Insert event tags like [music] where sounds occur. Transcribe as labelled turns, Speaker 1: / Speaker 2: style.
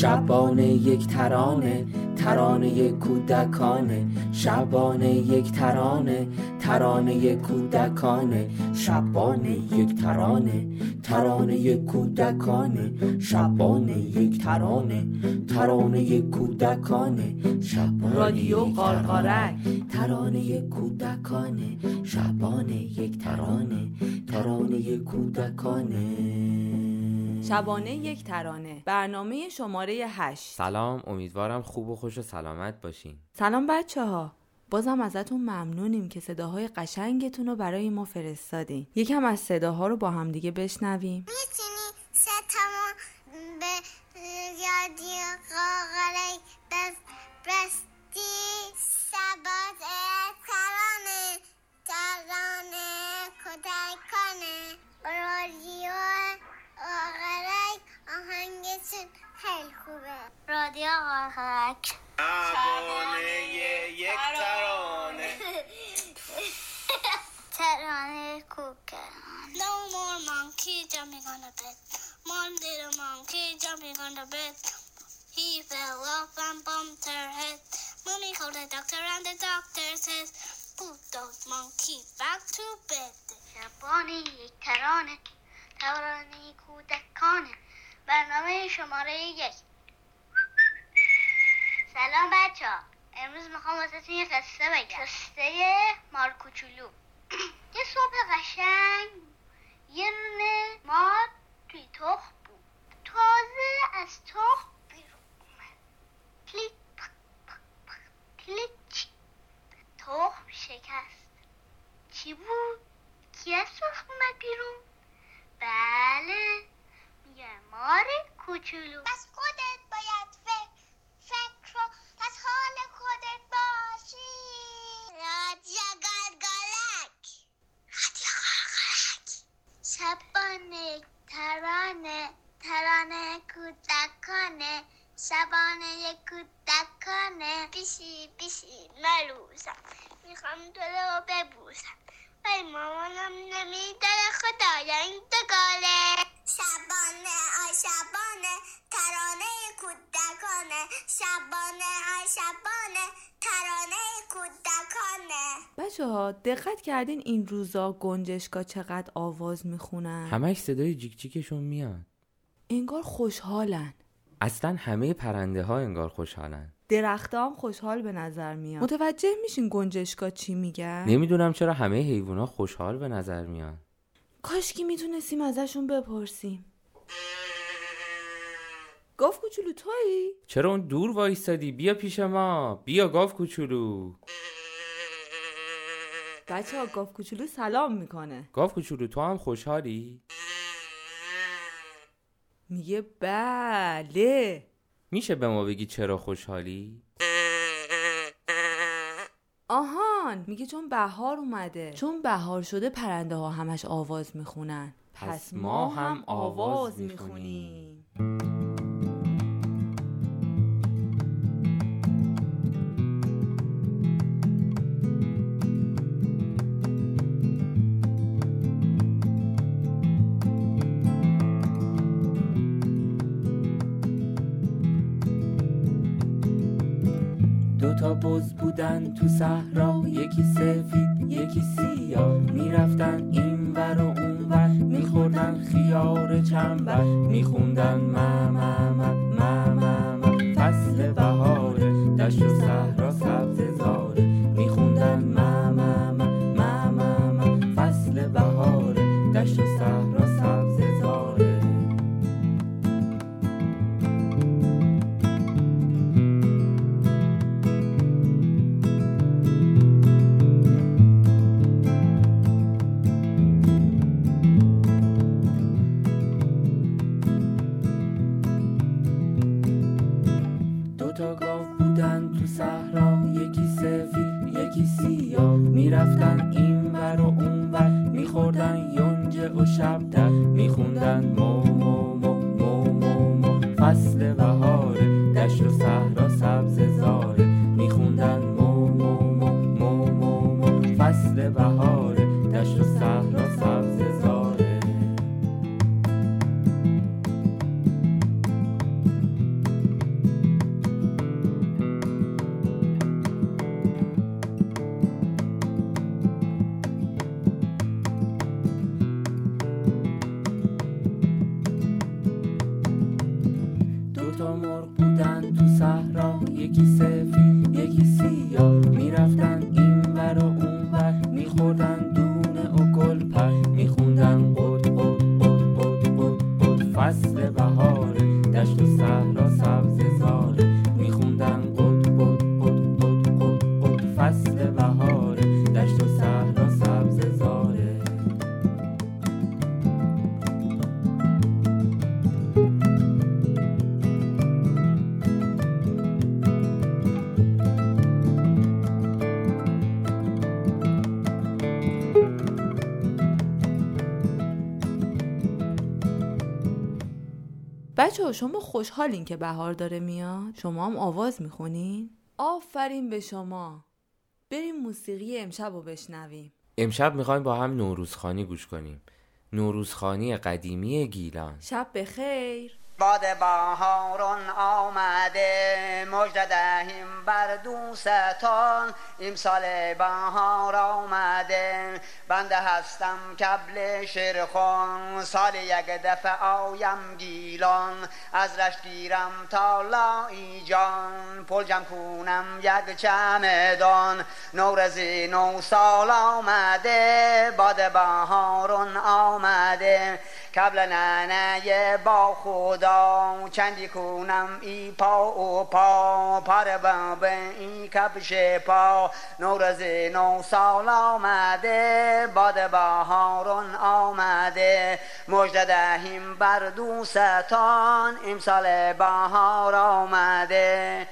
Speaker 1: شبانه یک ترانه ترانه کودکانه. شبانه یک ترانه ترانه کودکانه. شبانه یک ترانه ترانه کودکانه. شبانه یک ترانه ترانه کودکانه. شبانه
Speaker 2: رادیو قارقارک
Speaker 1: ترانه کودکانه. شبانه یک ترانه ترانه کودکانه.
Speaker 2: شبانه یک ترانه. برنامه شماره هشت.
Speaker 3: سلام امیدوارم خوب و خوش و سلامت باشین.
Speaker 2: سلام بچه ها بازم ازتون ممنونیم که صداهای قشنگتون رو برای ما فرستادین. یکم از صداها رو با هم دیگه بشنویم.
Speaker 4: قاقلک
Speaker 5: شبانه یک ترانه
Speaker 4: ترانه کوکر No more monkey jumping on the bed. One little monkey jumping on the bed. He fell off and bumped her head. Mommy called the doctor and the doctor says, Put those monkeys back to bed. شبانه یک ترانه ترانه کودکانه برنامه شماره یک سلام بچه ها. امروز می‌خوام واسه یه قصه بگم. قصه مار کوچولو. [clears throat] یه صبح قشنگ یه نونه مار توی تخم بود. تازه از تخم بیرون اومد. کلیک کلیک تخم شکست. چی بود؟ کی از تخم اومد بیرون؟ بله میگه مار کوچولو. پس ترانه ترانه کودکانه شبانه کودکانه. بیشی بیشی نلوزم می‌خوام تو رو ببوسم. ولی مامانم نمیداره خدایا این دگاله شبانه آی شبانه. کودکانه شبانه آی شبانه ترانه کودکانه.
Speaker 2: بچه ها دقت کردین این روزا گنجشکا چقدر آواز می‌خونن؟
Speaker 3: همش صدای جیک جیکشون میاد.
Speaker 2: انگار خوشحالن.
Speaker 3: اصلا همه پرنده ها انگار خوشحالن.
Speaker 2: درختها هم خوشحال به نظر میاد. متوجه میشین گنجشکا چی میگن؟
Speaker 3: نمی‌دونم چرا همه حیوونا خوشحال به نظر میان.
Speaker 2: کاش که می‌تونستیم ازشون بپرسیم. گاف کوچولو تویی؟
Speaker 3: چرا اون دور وایستادی بیا پیش ما. بیا گاف کوچولو.
Speaker 2: بچه ها گاف کوچولو سلام می‌کنه.
Speaker 3: گاف کوچولو تو هم خوشحالی؟
Speaker 2: میگه بله.
Speaker 3: میشه به ما بگی چرا خوشحالی؟
Speaker 2: آهان میگه چون بهار اومده. چون بهار شده پرنده ها همش آواز می‌خونن.
Speaker 3: پس ما هم آواز می‌خونیم.
Speaker 1: بز بودن تو صحرا. یکی سفید یکی سیاه. می‌رفتن این ور و اون ور. میخوردن خیار چنبر. میخوندن ما ما ما ما ما ما. فصل بهاره. دشت و صحرا سبز زاره. میخوندن ما ما ما ما ما ما. فصل بهاره. دشت و صحرا سبز زاره این ور و اون ور میخوردن یونجه و شبدر میخوندن مو مو مو مو مو مو. فصل بهاره دشت و صحرا. یکی سفید یکی سیاه می‌رفتن
Speaker 2: بچه شما خوشحالین که بهار داره میاد؟ شما هم آواز می‌خونین؟ آفرین به شما. بریم موسیقی امشب رو بشنویم.
Speaker 3: امشب می‌خوایم با هم نوروزخانی گوش کنیم. نوروزخانی قدیمی گیلان.
Speaker 2: شب بخیر.
Speaker 6: باد بهاران آمده. مژده دهیم بر دوستان. امسال بهار آمده. بنده هستم کبل شیرخان. سال یک دفعه آیم گیلان. از رشت گیرم تا لایی جان پل جمع کنم یک چمدان. نورزی نو سال آمده. باد بهاران آمده. قبل ننه با خدا چندی کنم ای پا و پا. پر به ای کپش پا. نورز نو سال آمده باد بهارون آمده. مجد دهیم بر دوستان امسال بهار آمده.